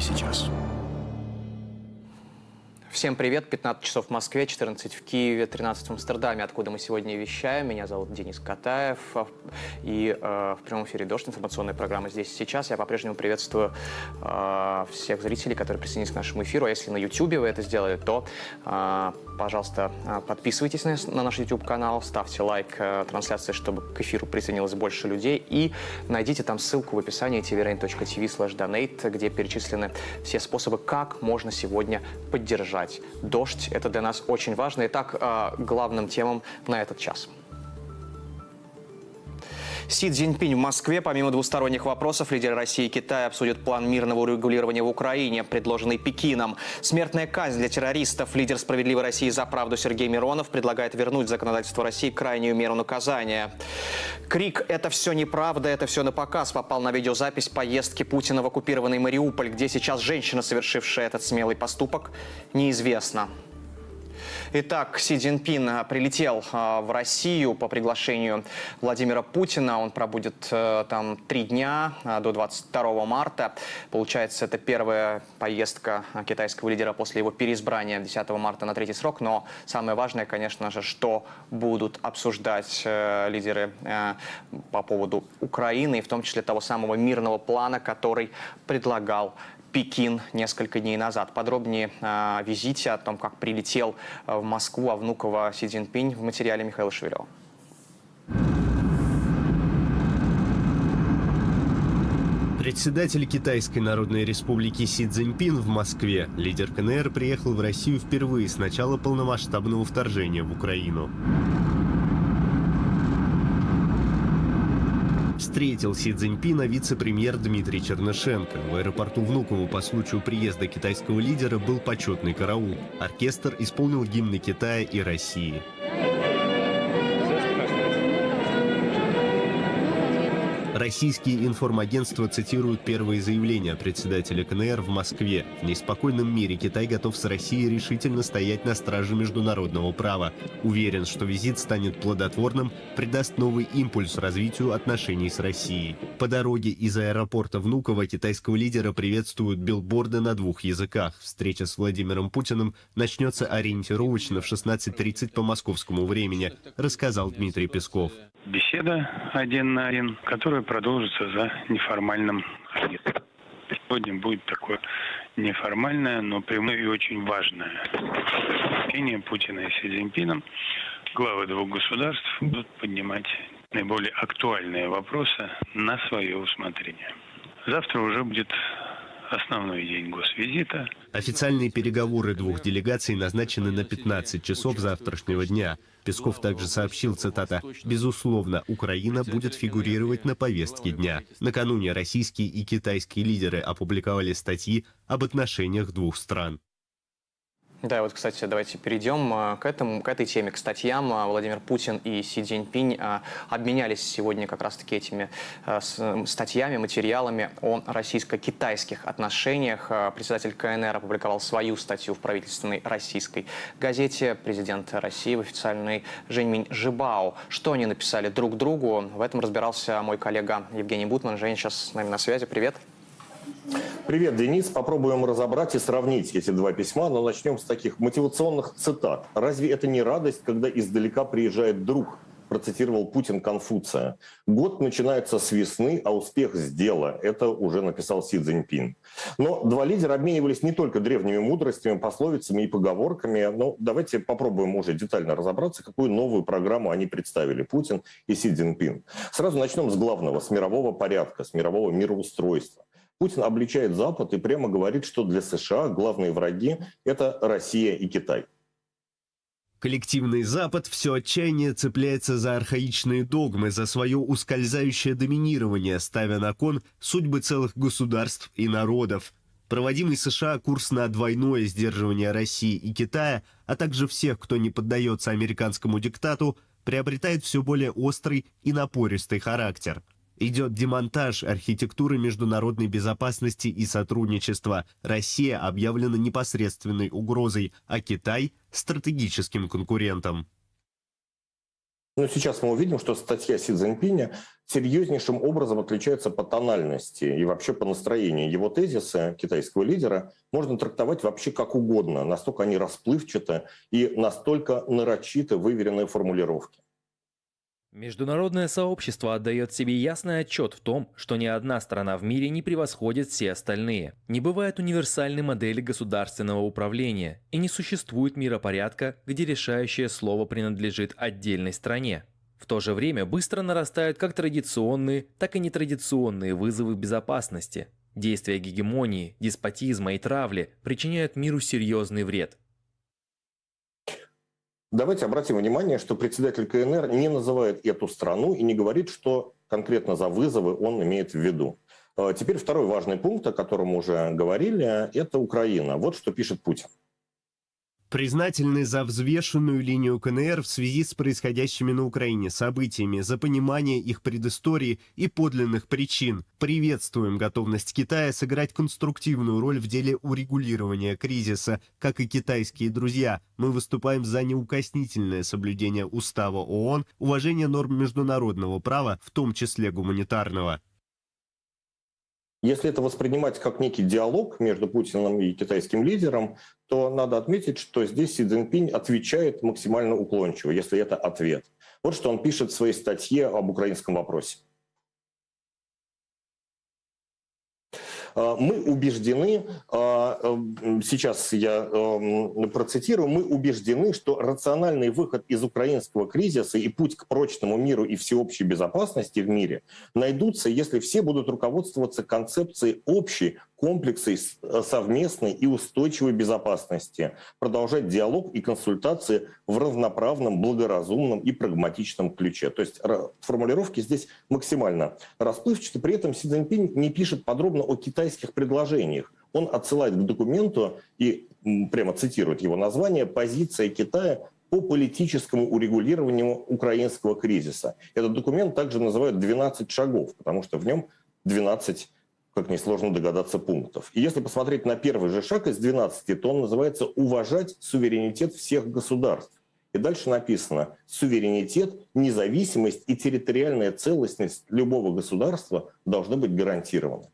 и сейчас. Всем привет. 15 часов в Москве, 14 в Киеве, 13 в Амстердаме, откуда мы сегодня вещаем. Меня зовут Денис Катаев. И э, в прямом эфире «Дождь» информационная программа «Здесь сейчас». Я по-прежнему приветствую э, всех зрителей, которые присоединились к нашему эфиру. А если на YouTube вы это сделали, то, э, пожалуйста, подписывайтесь на, на наш YouTube-канал, ставьте лайк э, трансляции, чтобы к эфиру присоединилось больше людей. И найдите там ссылку в описании tvrain.tv slash donate, где перечислены все способы, как можно сегодня поддержать продолжать. Дождь – это для нас очень важно. Итак, а, главным темам на этот час. Си Цзиньпинь в Москве. Помимо двусторонних вопросов, лидеры России и Китая обсудят план мирного урегулирования в Украине, предложенный Пекином. Смертная казнь для террористов. Лидер «Справедливой России за правду» Сергей Миронов предлагает вернуть законодательство России крайнюю меру наказания. Крик «Это все неправда, это все на показ» попал на видеозапись поездки Путина в оккупированный Мариуполь, где сейчас женщина, совершившая этот смелый поступок, неизвестна. Итак, Си Цзиньпин а, прилетел а, в Россию по приглашению Владимира Путина. Он пробудет э, там три дня а, до 22 марта. Получается, это первая поездка китайского лидера после его переизбрания 10 марта на третий срок. Но самое важное, конечно же, что будут обсуждать э, лидеры э, по поводу Украины, и в том числе того самого мирного плана, который предлагал Пекин несколько дней назад. Подробнее о визите, о том, как прилетел э, в Москву, а Внуково Си Цзиньпинь в материале Михаила Шевелева. Председатель Китайской Народной Республики Си Цзиньпин в Москве. Лидер КНР приехал в Россию впервые с начала полномасштабного вторжения в Украину. Встретил Си Цзиньпина вице-премьер Дмитрий Чернышенко. В аэропорту Внуково по случаю приезда китайского лидера был почетный караул. Оркестр исполнил гимны Китая и России. Российские информагентства цитируют первые заявления председателя КНР в Москве. В неспокойном мире Китай готов с Россией решительно стоять на страже международного права. Уверен, что визит станет плодотворным, придаст новый импульс развитию отношений с Россией. По дороге из аэропорта Внуково китайского лидера приветствуют билборды на двух языках. Встреча с Владимиром Путиным начнется ориентировочно в 16.30 по московскому времени, рассказал Дмитрий Песков беседа один на один, которая продолжится за неформальным обедом. Сегодня будет такое неформальное, но прямое и очень важное общение Путина и Си Цзиньпином. Главы двух государств будут поднимать наиболее актуальные вопросы на свое усмотрение. Завтра уже будет основной день госвизита. Официальные переговоры двух делегаций назначены на 15 часов завтрашнего дня. Песков также сообщил, цитата, «Безусловно, Украина будет фигурировать на повестке дня». Накануне российские и китайские лидеры опубликовали статьи об отношениях двух стран. Да, вот, кстати, давайте перейдем а, к этому, к этой теме, к статьям. А, Владимир Путин и Си Цзиньпинь а, обменялись сегодня как раз-таки этими статьями, материалами о российско-китайских отношениях. Председатель КНР опубликовал свою статью в правительственной российской газете. Президент России в официальной Женьминь Жибао. Что они написали друг другу? В этом разбирался мой коллега Евгений Бутман. Жень сейчас с нами на связи. Привет. Привет, Денис. Попробуем разобрать и сравнить эти два письма, но начнем с таких мотивационных цитат. «Разве это не радость, когда издалека приезжает друг?» процитировал Путин Конфуция. «Год начинается с весны, а успех с дела». Это уже написал Си Цзиньпин. Но два лидера обменивались не только древними мудростями, пословицами и поговорками. Но давайте попробуем уже детально разобраться, какую новую программу они представили, Путин и Си Цзиньпин. Сразу начнем с главного, с мирового порядка, с мирового мироустройства. Путин обличает Запад и прямо говорит, что для США главные враги – это Россия и Китай. Коллективный Запад все отчаяние цепляется за архаичные догмы, за свое ускользающее доминирование, ставя на кон судьбы целых государств и народов. Проводимый США курс на двойное сдерживание России и Китая, а также всех, кто не поддается американскому диктату, приобретает все более острый и напористый характер – Идет демонтаж архитектуры международной безопасности и сотрудничества. Россия объявлена непосредственной угрозой, а Китай – стратегическим конкурентом. Но сейчас мы увидим, что статья Си Цзиньпиня серьезнейшим образом отличается по тональности и вообще по настроению. Его тезисы китайского лидера можно трактовать вообще как угодно. Настолько они расплывчаты и настолько нарочито выверенные формулировки. Международное сообщество отдает себе ясный отчет в том, что ни одна страна в мире не превосходит все остальные. Не бывает универсальной модели государственного управления, и не существует миропорядка, где решающее слово принадлежит отдельной стране. В то же время быстро нарастают как традиционные, так и нетрадиционные вызовы безопасности. Действия гегемонии, деспотизма и травли причиняют миру серьезный вред. Давайте обратим внимание, что председатель КНР не называет эту страну и не говорит, что конкретно за вызовы он имеет в виду. А, теперь второй важный пункт, о котором уже говорили, это Украина. Вот что пишет Путин признательны за взвешенную линию КНР в связи с происходящими на Украине событиями, за понимание их предыстории и подлинных причин. Приветствуем готовность Китая сыграть конструктивную роль в деле урегулирования кризиса. Как и китайские друзья, мы выступаем за неукоснительное соблюдение Устава ООН, уважение норм международного права, в том числе гуманитарного. Если это воспринимать как некий диалог между Путиным и китайским лидером, то надо отметить, что здесь Си Цзиньпинь отвечает максимально уклончиво, если это ответ. Вот что он пишет в своей статье об украинском вопросе. Мы убеждены, а, эм, сейчас я эм, процитирую, мы убеждены, что рациональный выход из украинского кризиса и путь к прочному миру и всеобщей безопасности в мире найдутся, если все будут руководствоваться концепцией общей комплексы э, совместной и устойчивой безопасности, продолжать диалог и консультации в равноправном, благоразумном и прагматичном ключе. То есть формулировки здесь максимально расплывчаты. При этом Си Цзиньпинь не пишет подробно о китайских предложениях. Он отсылает к документу и прямо цитирует его название «Позиция Китая по политическому урегулированию украинского кризиса». Этот документ также называют «12 шагов», потому что в нем 12 как несложно догадаться, пунктов. И если посмотреть на первый же шаг из 12, то он называется «уважать суверенитет всех государств». И дальше написано «суверенитет, независимость и территориальная целостность любого государства должны быть гарантированы».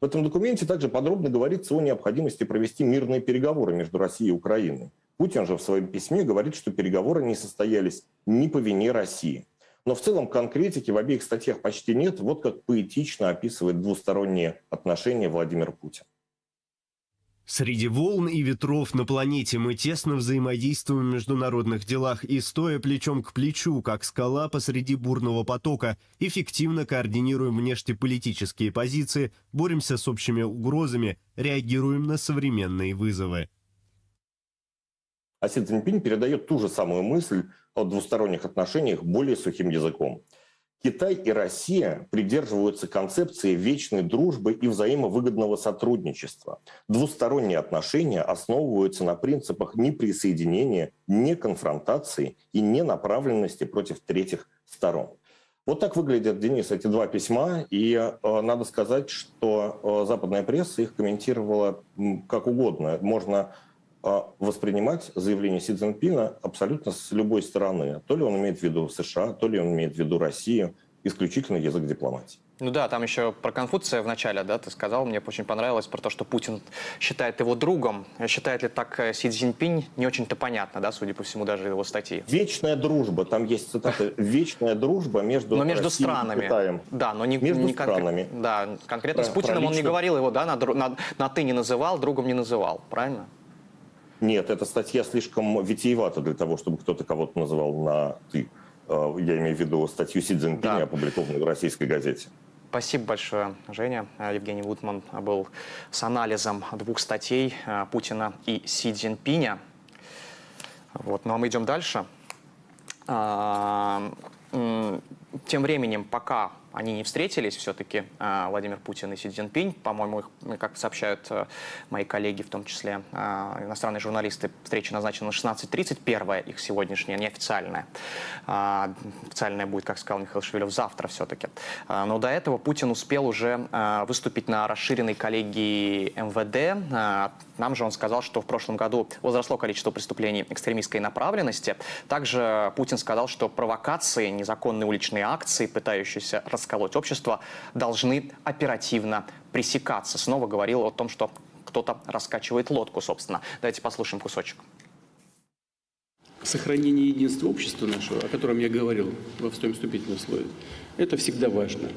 В этом документе также подробно говорится о необходимости провести мирные переговоры между Россией и Украиной. Путин же в своем письме говорит, что переговоры не состоялись ни по вине России. Но в целом конкретики в обеих статьях почти нет. Вот как поэтично описывает двусторонние отношения Владимир Путин. Среди волн и ветров на планете мы тесно взаимодействуем в международных делах и, стоя плечом к плечу, как скала посреди бурного потока, эффективно координируем внешнеполитические позиции, боремся с общими угрозами, реагируем на современные вызовы. А Си Цзиньпинь передает ту же самую мысль о двусторонних отношениях более сухим языком. Китай и Россия придерживаются концепции вечной дружбы и взаимовыгодного сотрудничества. Двусторонние отношения основываются на принципах неприсоединения, неконфронтации и ненаправленности против третьих сторон. Вот так выглядят, Денис, эти два письма, и э, надо сказать, что э, западная пресса их комментировала как угодно. Можно воспринимать заявление Си Цзиньпина абсолютно с любой стороны. То ли он имеет в виду США, то ли он имеет в виду Россию. Исключительно язык дипломатии. Ну да, там еще про Конфуция в начале, да, ты сказал, мне очень понравилось про то, что Путин считает его другом. Считает ли так э, Си Цзиньпинь, не очень-то понятно, да, судя по всему, даже его статьи. Вечная дружба, там есть цитата, вечная дружба между Но между Россией странами. и Китаем. Да, но не, между не странами. Да, конкретно про, с Путиным он не говорил его, да, на, на, на ты не называл, другом не называл, правильно? Нет, эта статья слишком витиевата для того, чтобы кто-то кого-то называл на «ты». А, я имею в виду статью Си Цзиньпиня, да. опубликованную в российской газете. Спасибо большое, Женя. Евгений Вудман был с анализом двух статей а, Путина и Си Цзиньпиня. Вот, ну а мы идем дальше. Тем временем, пока они не встретились все-таки, а, Владимир Путин и Си Цзиньпинь. По-моему, их, как сообщают э, мои коллеги, в том числе а, иностранные журналисты, встреча назначена на 16.30. Первая их сегодняшняя, неофициальная. А, официальная будет, как сказал Михаил Шевелев, завтра все-таки. Но до этого Путин успел уже выступить на расширенной коллегии МВД. Нам же он сказал, что в прошлом году возросло количество преступлений экстремистской направленности. Также Путин сказал, что провокации, незаконные уличные акции, пытающиеся расколоть общество, должны оперативно пресекаться. Снова говорил о том, что кто-то раскачивает лодку, собственно. Давайте послушаем кусочек. Сохранение единства общества нашего, о котором я говорил во своем вступительном слове, это всегда важно.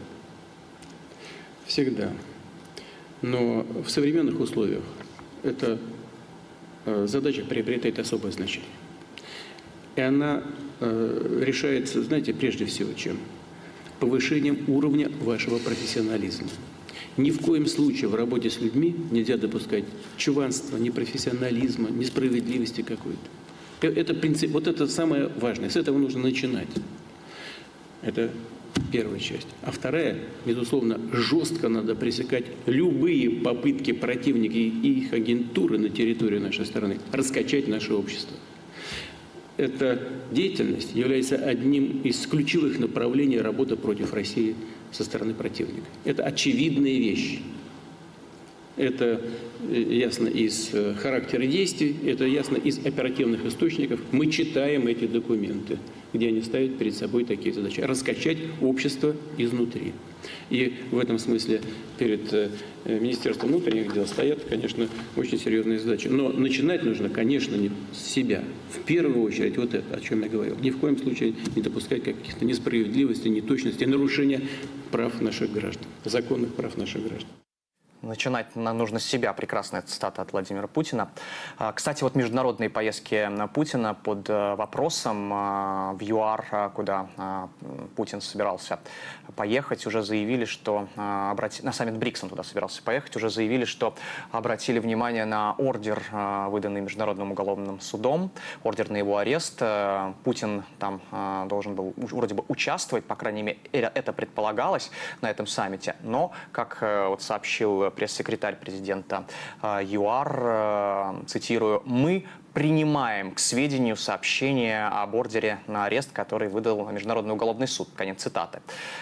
Всегда. Но в современных условиях эта э, задача приобретает особое значение. И она э, решается, знаете, прежде всего чем? Повышением уровня вашего профессионализма. Ни в коем случае в работе с людьми нельзя допускать чуванства, непрофессионализма, несправедливости какой-то. Э, это принцип, вот это самое важное, с этого нужно начинать. Это первая часть. А вторая, безусловно, жестко надо пресекать любые попытки противника и их агентуры на территории нашей страны раскачать наше общество. Эта деятельность является одним из ключевых направлений работы против России со стороны противника. Это очевидная вещь. Это э, ясно из э, характера действий, это ясно из оперативных источников. Мы читаем эти документы, где они ставят перед собой такие задачи. Раскачать общество изнутри. И в этом смысле перед э, Министерством внутренних дел стоят, конечно, очень серьезные задачи. Но начинать нужно, конечно, не с себя. В первую очередь вот это, о чем я говорил. Ни в коем случае не допускать каких-то несправедливостей, неточностей, нарушения прав наших граждан, законных прав наших граждан. Начинать нужно с себя. Прекрасная цитата от Владимира Путина. А, кстати, вот международные поездки Путина под э, вопросом а, в ЮАР, а, куда Путин собирался поехать, уже заявили, что обрати... на саммит БРИКС он туда собирался поехать, уже заявили, что обратили внимание на ордер, выданный Международным уголовным судом, ордер на его арест. Э, Путин там должен был вроде бы участвовать, по крайней мере, это предполагалось на этом саммите, но, как э, вот сообщил пресс-секретарь президента а, ЮАР, э, цитирую, «Мы принимаем к сведению сообщение об ордере на арест, который выдал Международный уголовный суд. Конец цитаты.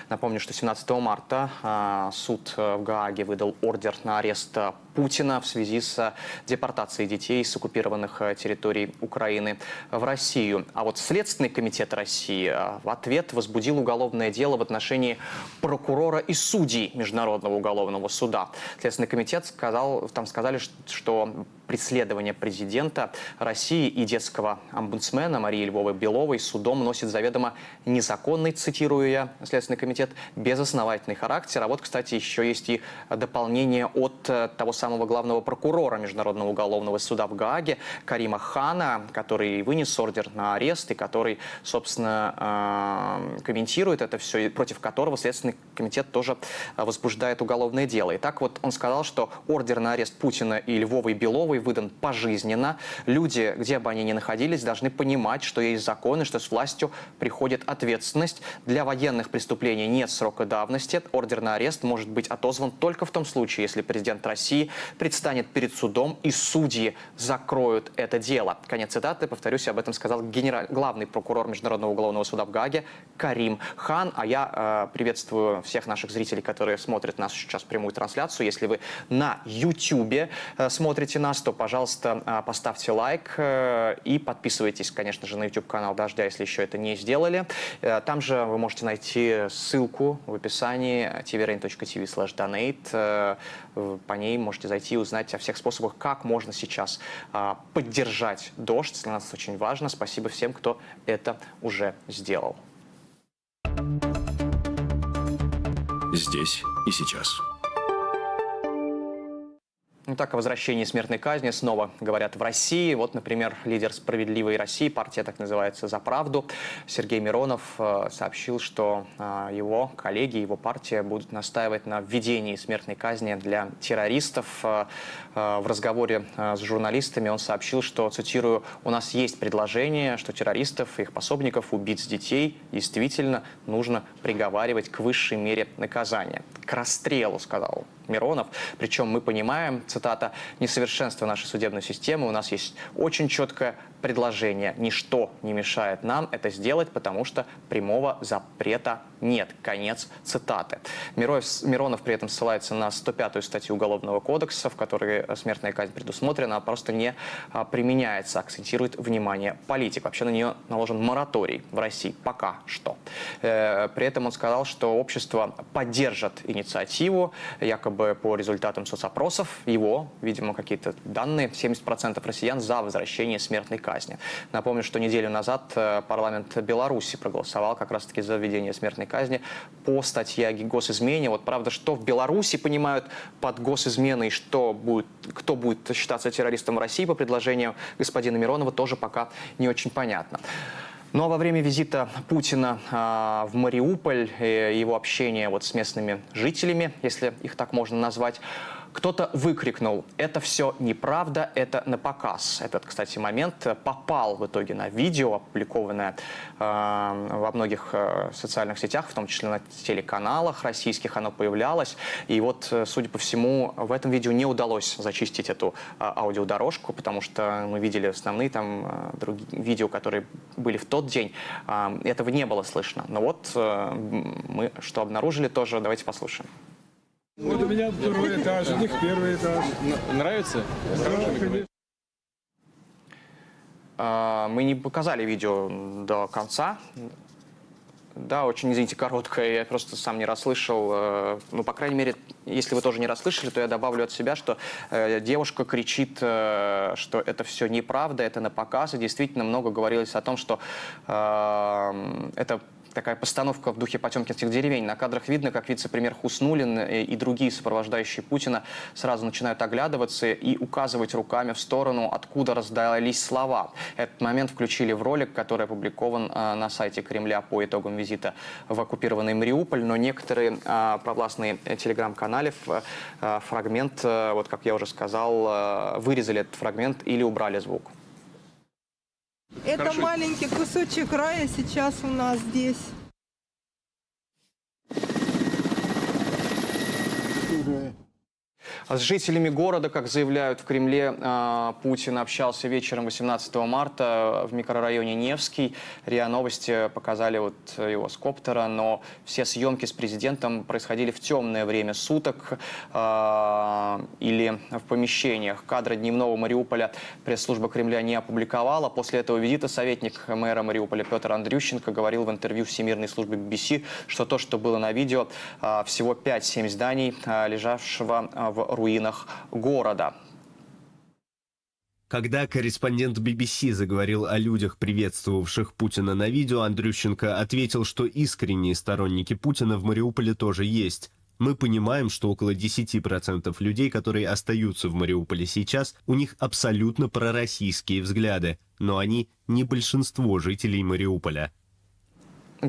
Напомню, что 17 марта э, суд в Гааге выдал ордер на арест Путина в связи с депортацией детей с оккупированных э, территорий Украины в Россию. А вот Следственный комитет России э, в ответ возбудил уголовное дело в отношении прокурора и судей Международного уголовного суда. Следственный комитет сказал, там сказали, что преследование президента России и детского омбудсмена Марии Львовой Беловой судом носит заведомо незаконный, цитирую я, Следственный комитет, безосновательный характер. А вот, кстати, еще есть и дополнение от э, того самого главного прокурора Международного уголовного суда в Гааге Карима Хана, который вынес ордер на арест и который, собственно, э, комментирует это все, и против которого Следственный комитет тоже возбуждает уголовное дело. И так вот он сказал, что ордер на арест Путина и Львовой Беловой выдан пожизненно. Люди, где бы они ни находились, должны понимать, что есть законы, что с властью приходит ответственность. Для военных преступлений нет срока давности. Ордер на арест может быть отозван только в том случае, если президент России предстанет перед судом и судьи закроют это дело. Конец цитаты. Повторюсь, об этом сказал генераль... главный прокурор Международного уголовного суда в Гаге Карим Хан. А я э, приветствую всех наших зрителей, которые смотрят нас сейчас прямую трансляцию. Если вы на YouTube э, смотрите нас, то, пожалуйста, э, поставьте лайк э, и подписывайтесь, конечно же, на YouTube-канал Дождя, если еще это не сделали. Э, там же вы можете найти ссылку в описании tvrain.tv donate. По ней можете зайти и узнать о всех способах, как можно сейчас поддержать дождь. Для нас очень важно. Спасибо всем, кто это уже сделал. Здесь и сейчас. Ну так, о возвращении смертной казни снова говорят в России. Вот, например, лидер «Справедливой России», партия так называется «За правду», Сергей Миронов э, сообщил, что э, его коллеги, его партия будут настаивать на введении смертной казни для террористов. Э, в разговоре с журналистами он сообщил, что, цитирую, «У нас есть предложение, что террористов их пособников, убийц детей действительно нужно приговаривать к высшей мере наказания». К расстрелу, сказал Миронов. Причем мы понимаем, цитата, «несовершенство нашей судебной системы. У нас есть очень четкое предложение. Ничто не мешает нам это сделать, потому что прямого запрета нет. Конец цитаты. Миронов при этом ссылается на 105-ю статью Уголовного кодекса, в которой смертная казнь предусмотрена, а просто не а, применяется, акцентирует внимание политик. Вообще на нее наложен мораторий в России пока что. Э, при этом он сказал, что общество поддержит инициативу, якобы по результатам соцопросов его, видимо, какие-то данные, 70% россиян за возвращение смертной казни казни. Напомню, что неделю назад э, парламент Беларуси проголосовал как раз-таки за введение смертной казни по статье о госизмене. Вот правда, что в Беларуси понимают под госизменой, что будет, кто будет считаться террористом в России по предложению господина Миронова, тоже пока не очень понятно. Ну а во время визита Путина э, в Мариуполь, э, его общения вот с местными жителями, если их так можно назвать, кто-то выкрикнул, это все неправда, это на показ. Этот, кстати, момент попал в итоге на видео, опубликованное э, во многих э, социальных сетях, в том числе на телеканалах российских оно появлялось. И вот, э, судя по всему, в этом видео не удалось зачистить эту э, аудиодорожку, потому что мы видели основные там э, другие видео, которые были в тот день. Э, этого не было слышно. Но вот э, мы что обнаружили тоже, давайте послушаем. Вот у меня второй этаж, у них первый этаж. Нравится? А, мы не показали видео до конца. Да, очень, извините, короткое, я просто сам не расслышал. Э, ну, по крайней мере, если вы тоже не расслышали, то я добавлю от себя, что э, девушка кричит, э, что это все неправда, это на показ. И действительно много говорилось о том, что это такая постановка в духе потемкинских деревень. На кадрах видно, как вице-премьер Хуснулин и другие сопровождающие Путина сразу начинают оглядываться и указывать руками в сторону, откуда раздались слова. Этот момент включили в ролик, который опубликован а, на сайте Кремля по итогам визита в оккупированный Мариуполь, но некоторые а, провластные телеграм-канале фрагмент, вот как я уже сказал, вырезали этот фрагмент или убрали звук. Это Хорошо. маленький кусочек рая сейчас у нас здесь. С жителями города, как заявляют в Кремле, а, Путин общался вечером 18 марта в микрорайоне Невский. РИА Новости показали вот его с коптера, но все съемки с президентом происходили в темное время суток а, или в помещениях. Кадры дневного Мариуполя пресс-служба Кремля не опубликовала. После этого визита советник мэра Мариуполя Петр Андрющенко говорил в интервью Всемирной службе BBC, что то, что было на видео, а, всего 5-7 зданий, лежавшего в руинах города. Когда корреспондент BBC заговорил о людях, приветствовавших Путина на видео, Андрющенко ответил, что искренние сторонники Путина в Мариуполе тоже есть. Мы понимаем, что около 10% людей, которые остаются в Мариуполе сейчас, у них абсолютно пророссийские взгляды, но они не большинство жителей Мариуполя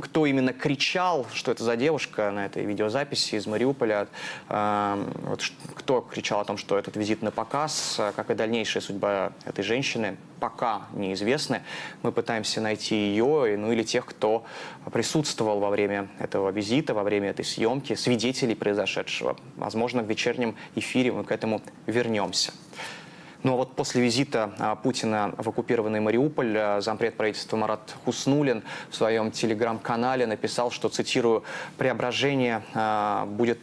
кто именно кричал, что это за девушка на этой видеозаписи из Мариуполя, э, вот, кто кричал о том, что этот визит на показ, как и дальнейшая судьба этой женщины, пока неизвестны. Мы пытаемся найти ее, ну или тех, кто присутствовал во время этого визита, во время этой съемки, свидетелей произошедшего. Возможно, в вечернем эфире мы к этому вернемся. Ну, а вот после визита а, Путина в оккупированный Мариуполь а, зампред правительства Марат Хуснулин в своем телеграм-канале написал, что, цитирую, «преображение будет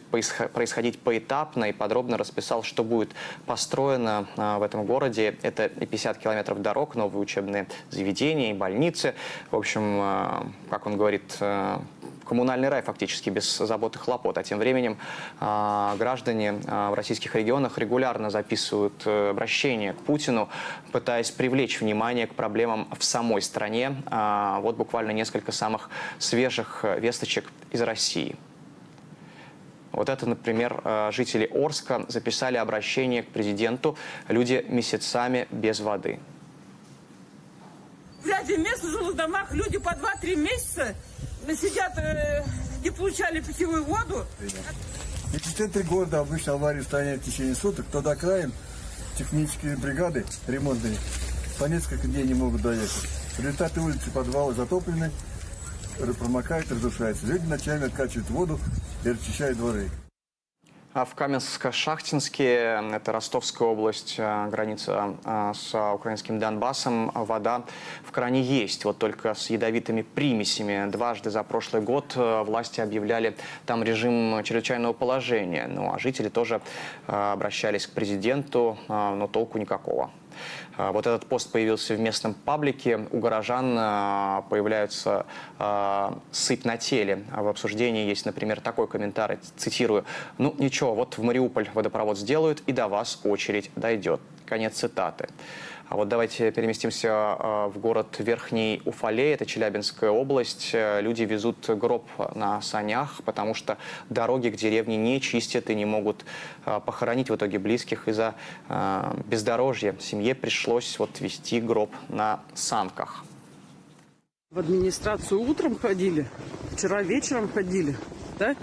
происходить поэтапно» и подробно расписал, что будет построено в этом городе. Это 50 километров дорог, новые учебные заведения и больницы. В общем, как он говорит, коммунальный рай фактически, без забот и хлопот. А тем временем э, граждане э, в российских регионах регулярно записывают э, обращения к Путину, пытаясь привлечь внимание к проблемам в самой стране. Э, вот буквально несколько самых свежих весточек из России. Вот это, например, э, жители Орска записали обращение к президенту «Люди месяцами без воды». В ряде мест в жилых домах люди по 2-3 месяца сидят, э, не получали питьевую воду. И через три года обычно аварии устраняют в течение суток, то до края технические бригады ремонтные по несколько дней не могут доехать. В результате улицы подвалы затоплены, промокают, разрушаются. Люди ночами откачивают воду и расчищают дворы. А в Каменско-Шахтинске, это Ростовская область, э, граница э, с украинским Донбассом, вода в кране есть, вот только с ядовитыми примесями. Дважды за прошлый год власти объявляли там режим чрезвычайного положения. Ну а жители тоже обращались к президенту, но толку никакого. А, вот этот пост появился в местном паблике. У горожан а, появляются а, сыпь на теле. В обсуждении есть, например, такой комментарий, цитирую. «Ну, ничего, вот в Мариуполь водопровод сделают, и до вас очередь дойдет». Конец цитаты. А вот давайте переместимся а, в город Верхний Уфалей, это Челябинская область. Люди везут гроб на санях, потому что дороги к деревне не чистят и не могут а, похоронить в итоге близких из-за а, бездорожья. Семье пришлось вот вести гроб на санках. В администрацию утром ходили, вчера вечером ходили, да?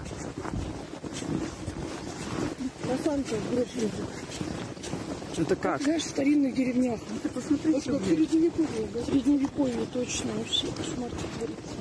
На санках гроб это как? Знаешь, в старинных деревнях. Ну, ты посмотри, вот что как средневековье, да, средневековье точно, вообще кошмар творится.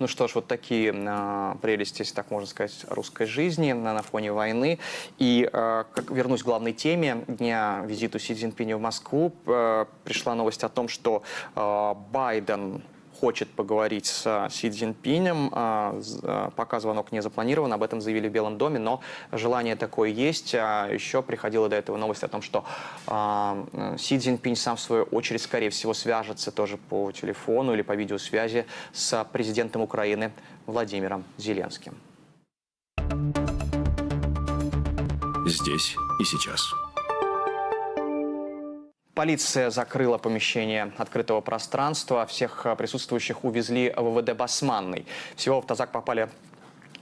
Ну что ж, вот такие э, прелести, если так можно сказать, русской жизни на, на фоне войны. И э, как, вернусь к главной теме дня визиту Си Цзиньпиня в Москву. Э, пришла новость о том, что э, Байден хочет поговорить с Си Цзиньпинем. А, а, пока звонок не запланирован, об этом заявили в Белом доме, но желание такое есть. А еще приходила до этого новость о том, что Си Цзиньпинь сам, в свою очередь, скорее всего, свяжется тоже по телефону или по видеосвязи с президентом Украины Владимиром Зеленским. Здесь и сейчас. Полиция закрыла помещение открытого пространства. Всех э, присутствующих увезли в ВВД Басманный. Всего в автозак попали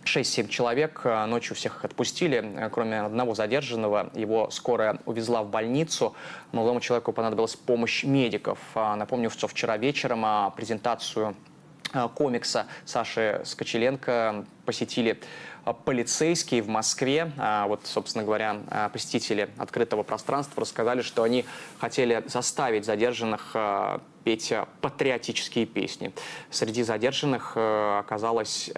6-7 человек. Э, ночью всех отпустили, э, кроме одного задержанного. Его скорая увезла в больницу. Молодому человеку понадобилась помощь медиков. Напомню, что вчера вечером презентацию комикса Саши Скочеленко посетили а, полицейские в Москве, а, вот, собственно говоря, а, посетители открытого пространства рассказали, что они хотели заставить задержанных петь патриотические песни. Среди задержанных оказалась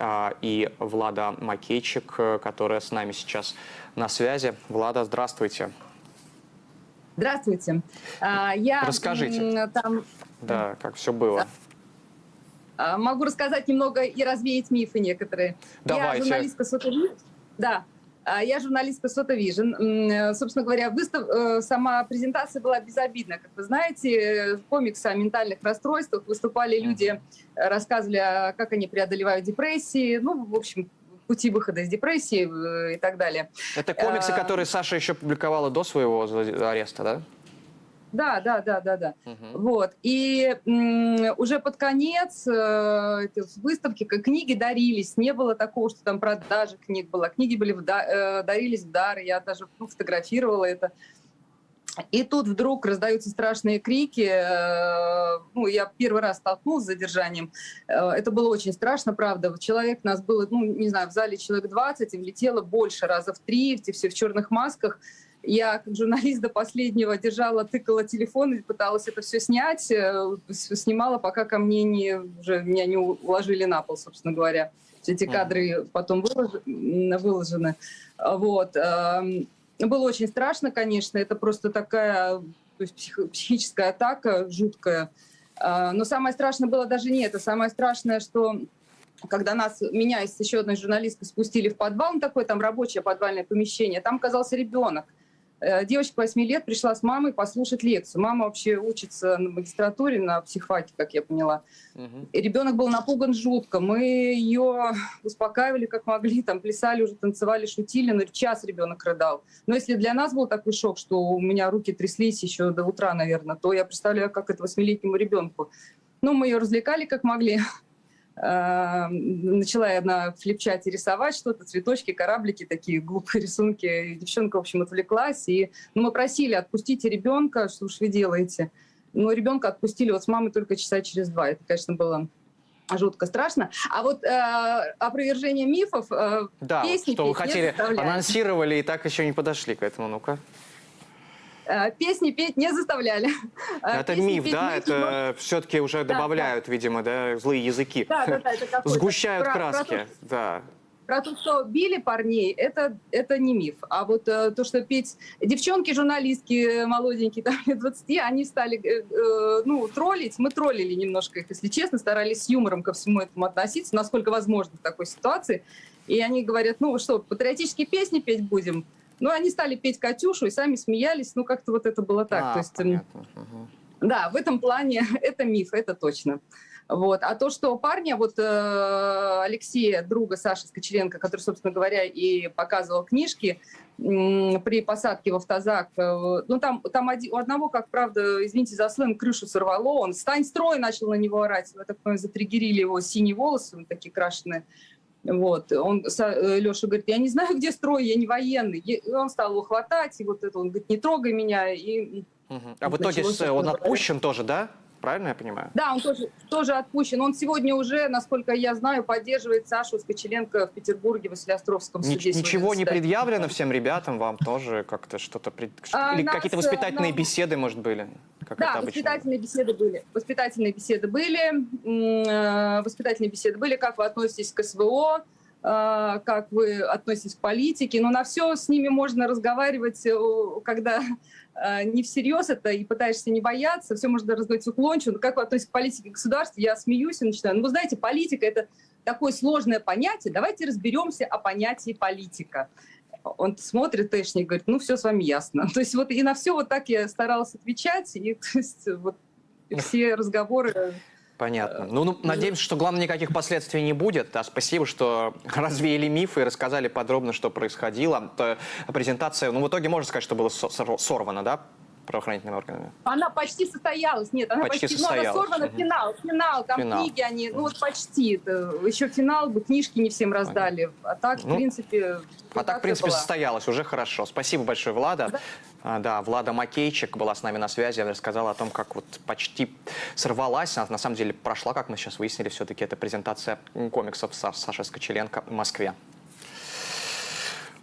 и Влада Макейчик, которая с нами сейчас на связи. Влада, здравствуйте. Здравствуйте. Я Расскажите. Там... Да, как все было. А, могу рассказать немного и развеять мифы некоторые. Давайте. Я журналистка Сотовижн. Да, я журналистка Сотовижн. Собственно говоря, выстав... Э, сама презентация была безобидна. Как вы знаете, комикс о ментальных расстройствах выступали люди, рассказывали, как они преодолевают депрессии. Ну, в общем, пути выхода из депрессии э, и так далее. Это комиксы, которые Саша еще публиковала до своего ареста, да? Да, да, да, да, да. Угу. Вот. И м, уже под конец э, выставки книги дарились. Не было такого, что там продажа книг была. Книги были в да, э, дарились в дар. Я даже ну, фотографировала это. И тут вдруг раздаются страшные крики. Э, ну, я первый раз столкнулась с задержанием. Э, это было очень страшно, правда. Человек нас было, ну, не знаю, в зале человек 20, и влетело больше раза в три, все в черных масках. Я, как журналист до последнего, держала, тыкала телефон и пыталась это все снять. Э, снимала, пока ко мне не, уже меня не уложили на пол, собственно говоря. Эти кадры потом выложены. Вот. Эм, было очень страшно, конечно. Это просто такая то есть психическая атака жуткая. Э, но самое страшное было даже не это. Самое страшное, что когда нас, меня и еще одной журналисткой спустили в подвал, ну, такое там рабочее подвальное помещение, там оказался ребенок. Э, девочка 8 лет пришла с мамой послушать лекцию. Мама вообще учится на магистратуре, на психфаке, как я поняла. Угу. И ребенок был напуган жутко. Мы ее успокаивали как могли, там плясали уже, танцевали, шутили, но час ребенок рыдал. Но если для нас был такой шок, что у меня руки тряслись еще до утра, наверное, то я представляю, как это восьмилетнему ребенку. Ну, мы ее развлекали как могли. Э, начала я на флипчате рисовать что-то, цветочки, кораблики, такие глупые рисунки. И девчонка, в общем, отвлеклась. И ну, мы просили, отпустите ребенка, что уж вы делаете. Но ребенка отпустили вот с мамой только часа через два. Это, конечно, было жутко страшно. А вот э, опровержение мифов, э, да, песни что вы хотели, анонсировали и так еще не подошли к этому, ну-ка. Э, песни петь не заставляли. Э, это Песни миф, да? Это но... все-таки уже да, добавляют, да. видимо, да, злые языки. Да, да, да. Это Сгущают про, краски, про то, да. Про то, что били парней, это, это не миф. А вот э, то, что петь... Девчонки, журналистки молоденькие, там, лет 20, они стали, э, ну, троллить. Мы троллили немножко их, если честно, старались с юмором ко всему этому относиться, насколько возможно в такой ситуации. И они говорят, ну что, патриотические песни петь будем? Ну, они стали петь «Катюшу» и сами смеялись. Ну, как-то вот это было так. А, То есть, эм, понятно. Да, в этом плане это миф, это точно. Вот. А то, что парня, вот э, Алексея, друга Саши Скочеленко, который, собственно говоря, и показывал книжки э, при посадке в автозак, э, ну там, там один, у одного, как правда, извините за сленг, крышу сорвало, он «Стань строй!» начал на него орать, вот так затригерили его синие волосы, вот такие крашеные. Вот. Он, э, Леша говорит, я не знаю, где строй, я не военный. И он стал его хватать, и вот это он говорит, не трогай меня. И угу. А в итоге он отпущен тоже, да? Правильно я понимаю? Да, он тоже, тоже отпущен. Он сегодня уже, насколько я знаю, поддерживает Сашу Скочеленко в Петербурге, в Василиостровском суде. Ничего не предъявлено всем ребятам, вам тоже как-то что-то... Пред... А, Или какие-то э, воспитательные нам... беседы, может, были? Как да, воспитательные беседы были. Воспитательные беседы были. Э, воспитательные беседы были. Как вы относитесь к СВО? Э, как вы относитесь к политике? Но на все с ними можно разговаривать, когда Э, не всерьез это и пытаешься не бояться, все можно разговаривать уклончиво. Но как вы относитесь к политике государства? Я смеюсь и начинаю. Ну, вы знаете, политика — это такое сложное понятие. Давайте разберемся о понятии политика. Он смотрит Тэшник и говорит, ну, все с вами ясно. То есть вот и на все вот так я старалась отвечать. И то есть вот все разговоры Понятно. Ну, ну, надеемся, что, главное, никаких последствий не будет. А спасибо, что развеяли мифы и рассказали подробно, что происходило. Презентация, ну, в итоге можно сказать, что было сорвано, да? Правоохранительными органами? Она почти состоялась, нет, она почти, почти состоялась. Ну, она сорвана, угу. финал, финал, там финал. книги, они, ну вот почти, еще финал бы, книжки не всем раздали, а так, ну, в принципе... А так, в принципе, была. состоялось, уже хорошо. Спасибо большое, Влада. Да? А, да, Влада Макейчик была с нами на связи, рассказала о том, как вот почти сорвалась, а на самом деле прошла, как мы сейчас выяснили, все-таки это презентация комиксов Саши Скочеленко в Москве.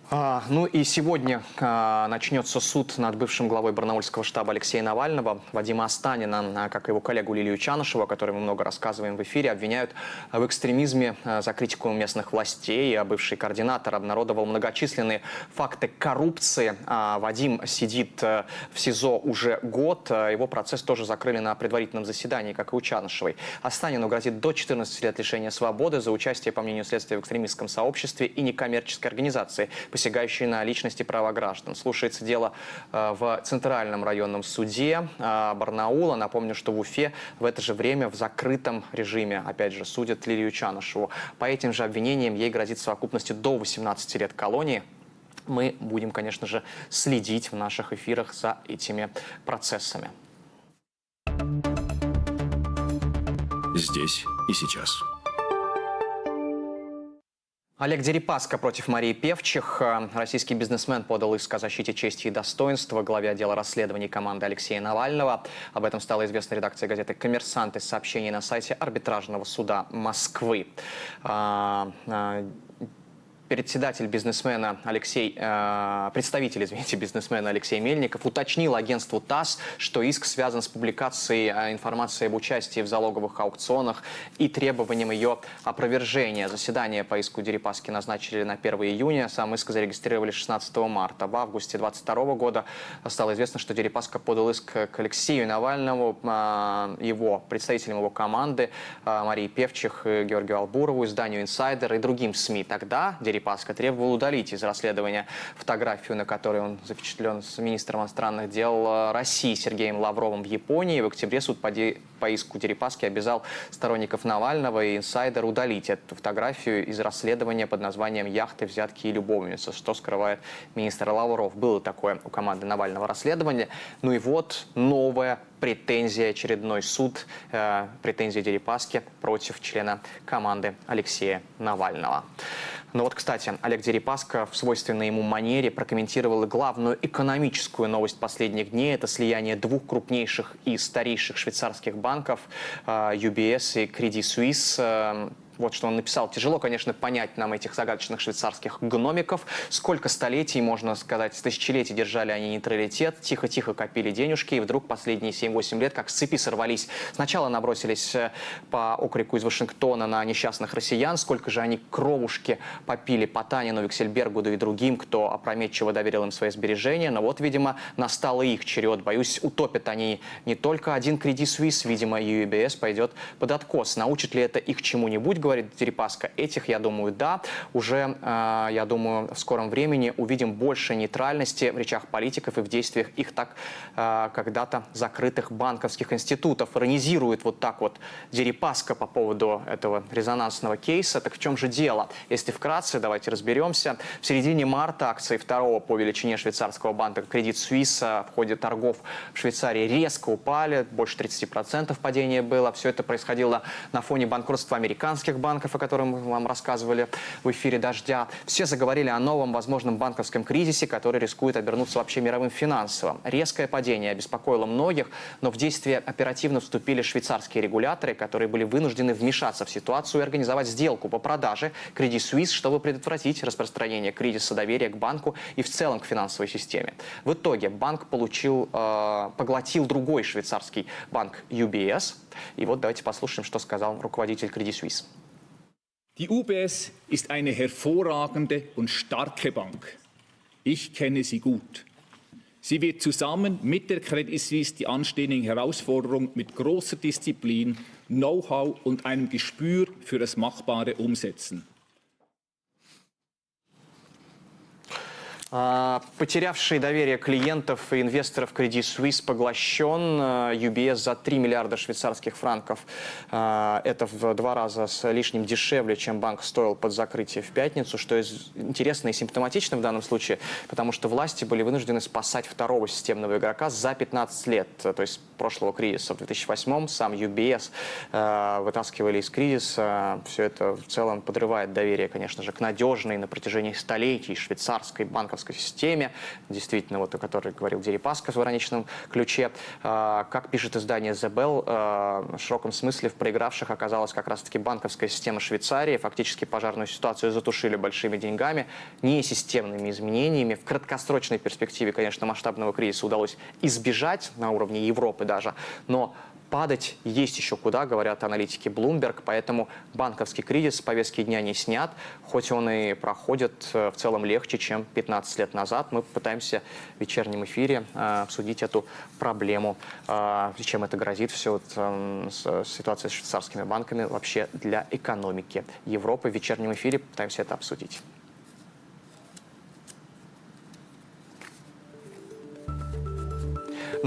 А, ну и сегодня а, начнется суд над бывшим главой барнаульского штаба Алексея Навального. Вадима Астанина, а, как и его коллегу Лилию Чанышева, о которой мы много рассказываем в эфире, обвиняют в экстремизме за критику местных властей. А бывший координатор обнародовал многочисленные факты коррупции. Вадим сидит а, в СИЗО уже год. Его процесс тоже закрыли на предварительном заседании, как и у Чанышевой. Астанину грозит до 14 лет лишения свободы за участие, по мнению следствия, в экстремистском сообществе и некоммерческой организации – посягающие на личности права граждан. Слушается дело э, в Центральном районном суде э, Барнаула. Напомню, что в Уфе в это же время в закрытом режиме, опять же, судят Лилию Чанышеву. По этим же обвинениям ей грозит совокупностью до 18 лет колонии мы будем, конечно же, следить в наших эфирах за этими процессами. Здесь и сейчас. Олег Дерипаска против Марии Певчих. Российский бизнесмен подал иск о защите чести и достоинства главе отдела расследований команды Алексея Навального. Об этом стало известно редакции газеты «Коммерсант» из сообщений на сайте арбитражного суда Москвы. Председатель бизнесмена Алексей, э, представитель, извините, бизнесмена Алексей Мельников уточнил агентству ТАСС, что иск связан с публикацией э, информации об участии в залоговых аукционах и требованием ее опровержения. Заседание по иску Дерипаски назначили на 1 июня, сам иск зарегистрировали 16 марта. В августе 2022 года стало известно, что Дерипаска подал иск к Алексею Навальному, э, его представителям его команды э, Марии Певчих, Георгию Албурову, изданию «Инсайдер» и другим СМИ. Тогда Дерипаска Дерипаска требовал удалить из расследования фотографию, на которой он запечатлен с министром иностранных дел России Сергеем Лавровым в Японии. В октябре суд по иску Дерипаски обязал сторонников Навального и инсайдер удалить эту фотографию из расследования под названием «Яхты, взятки и любовницы», что скрывает министр Лавров. Было такое у команды Навального расследование. Ну и вот новая претензия, очередной суд, э, претензия Дерипаски против члена команды Алексея Навального. Но вот, кстати, Олег Дерипаска в свойственной ему манере прокомментировал главную экономическую новость последних дней. Это слияние двух крупнейших и старейших швейцарских банков э, UBS и Credit Suisse э, вот что он написал. Тяжело, конечно, понять нам этих загадочных швейцарских гномиков. Сколько столетий, можно сказать, тысячелетий держали они нейтралитет, тихо-тихо копили денежки, и вдруг последние 7-8 лет как с цепи сорвались. Сначала набросились э, по окрику из Вашингтона на несчастных россиян, сколько же они кровушки попили по Танину, Виксельбергу, да и другим, кто опрометчиво доверил им свои сбережения. Но вот, видимо, настал их черед. Боюсь, утопят они не только один Credit Suisse, видимо, и UBS пойдет под откос. Научит ли это их чему-нибудь? Говорит Дерипаска, этих, я думаю, да. Уже, э, я думаю, в скором времени увидим больше нейтральности в речах политиков и в действиях их так э, когда-то закрытых банковских институтов. Иронизирует вот так вот Дерипаска по поводу этого резонансного кейса. Так в чем же дело? Если вкратце, давайте разберемся. В середине марта акции второго по величине швейцарского банка Credit Suisse в ходе торгов в Швейцарии резко упали. Больше 30% падения было. Все это происходило на фоне банкротства американских коммерческих банков, о котором мы вам рассказывали в эфире «Дождя». Все заговорили о новом возможном банковском кризисе, который рискует обернуться вообще мировым финансовым. Резкое падение обеспокоило многих, но в действие оперативно вступили швейцарские регуляторы, которые были вынуждены вмешаться в ситуацию и организовать сделку по продаже Credit Suisse, чтобы предотвратить распространение кризиса доверия к банку и в целом к финансовой системе. В итоге банк получил, э, поглотил другой швейцарский банк UBS. И вот давайте послушаем, что сказал руководитель Credit Suisse. Die UBS ist eine hervorragende und starke Bank. Ich kenne sie gut. Sie wird zusammen mit der Credit Suisse die anstehenden Herausforderungen mit großer Disziplin, Know-how und einem Gespür für das Machbare umsetzen. Потерявший доверие клиентов и инвесторов Credit Suisse поглощен UBS за 3 миллиарда швейцарских франков. А, это в два раза с лишним дешевле, чем банк стоил под закрытие в пятницу, что интересно и симптоматично в данном случае, потому что власти были вынуждены спасать второго системного игрока за 15 лет, то есть прошлого кризиса. В 2008 сам UBS а, вытаскивали из кризиса. Все это в целом подрывает доверие, конечно же, к надежной на протяжении столетий швейцарской банковской банковской системе, действительно, вот о которой говорил Дерипаска в ироничном ключе. А, как пишет издание The Bell, а, в широком смысле в проигравших оказалась как раз-таки банковская система Швейцарии. Фактически пожарную ситуацию затушили большими деньгами, не системными изменениями. В краткосрочной перспективе, конечно, масштабного кризиса удалось избежать на уровне Европы даже, но падать есть еще куда, говорят аналитики Bloomberg, поэтому банковский кризис с повестки дня не снят, хоть он и проходит э, в целом легче, чем 15 лет назад. Мы пытаемся в вечернем эфире э, обсудить эту проблему, э, чем это грозит, все вот, э, с, ситуация с швейцарскими банками вообще для экономики Европы. В вечернем эфире пытаемся это обсудить.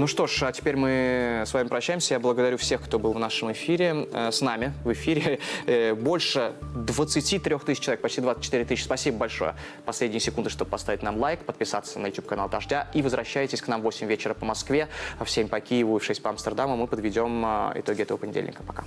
Ну что ж, а теперь мы с вами прощаемся. Я благодарю всех, кто был в нашем эфире, э, с нами в эфире. Э, больше 23 тысяч человек, почти 24 тысячи. Спасибо большое. Последние секунды, чтобы поставить нам лайк, подписаться на YouTube-канал Дождя. И возвращайтесь к нам в 8 вечера по Москве, в 7 по Киеву и в 6 по Амстердаму. Мы подведем э, итоги этого понедельника. Пока.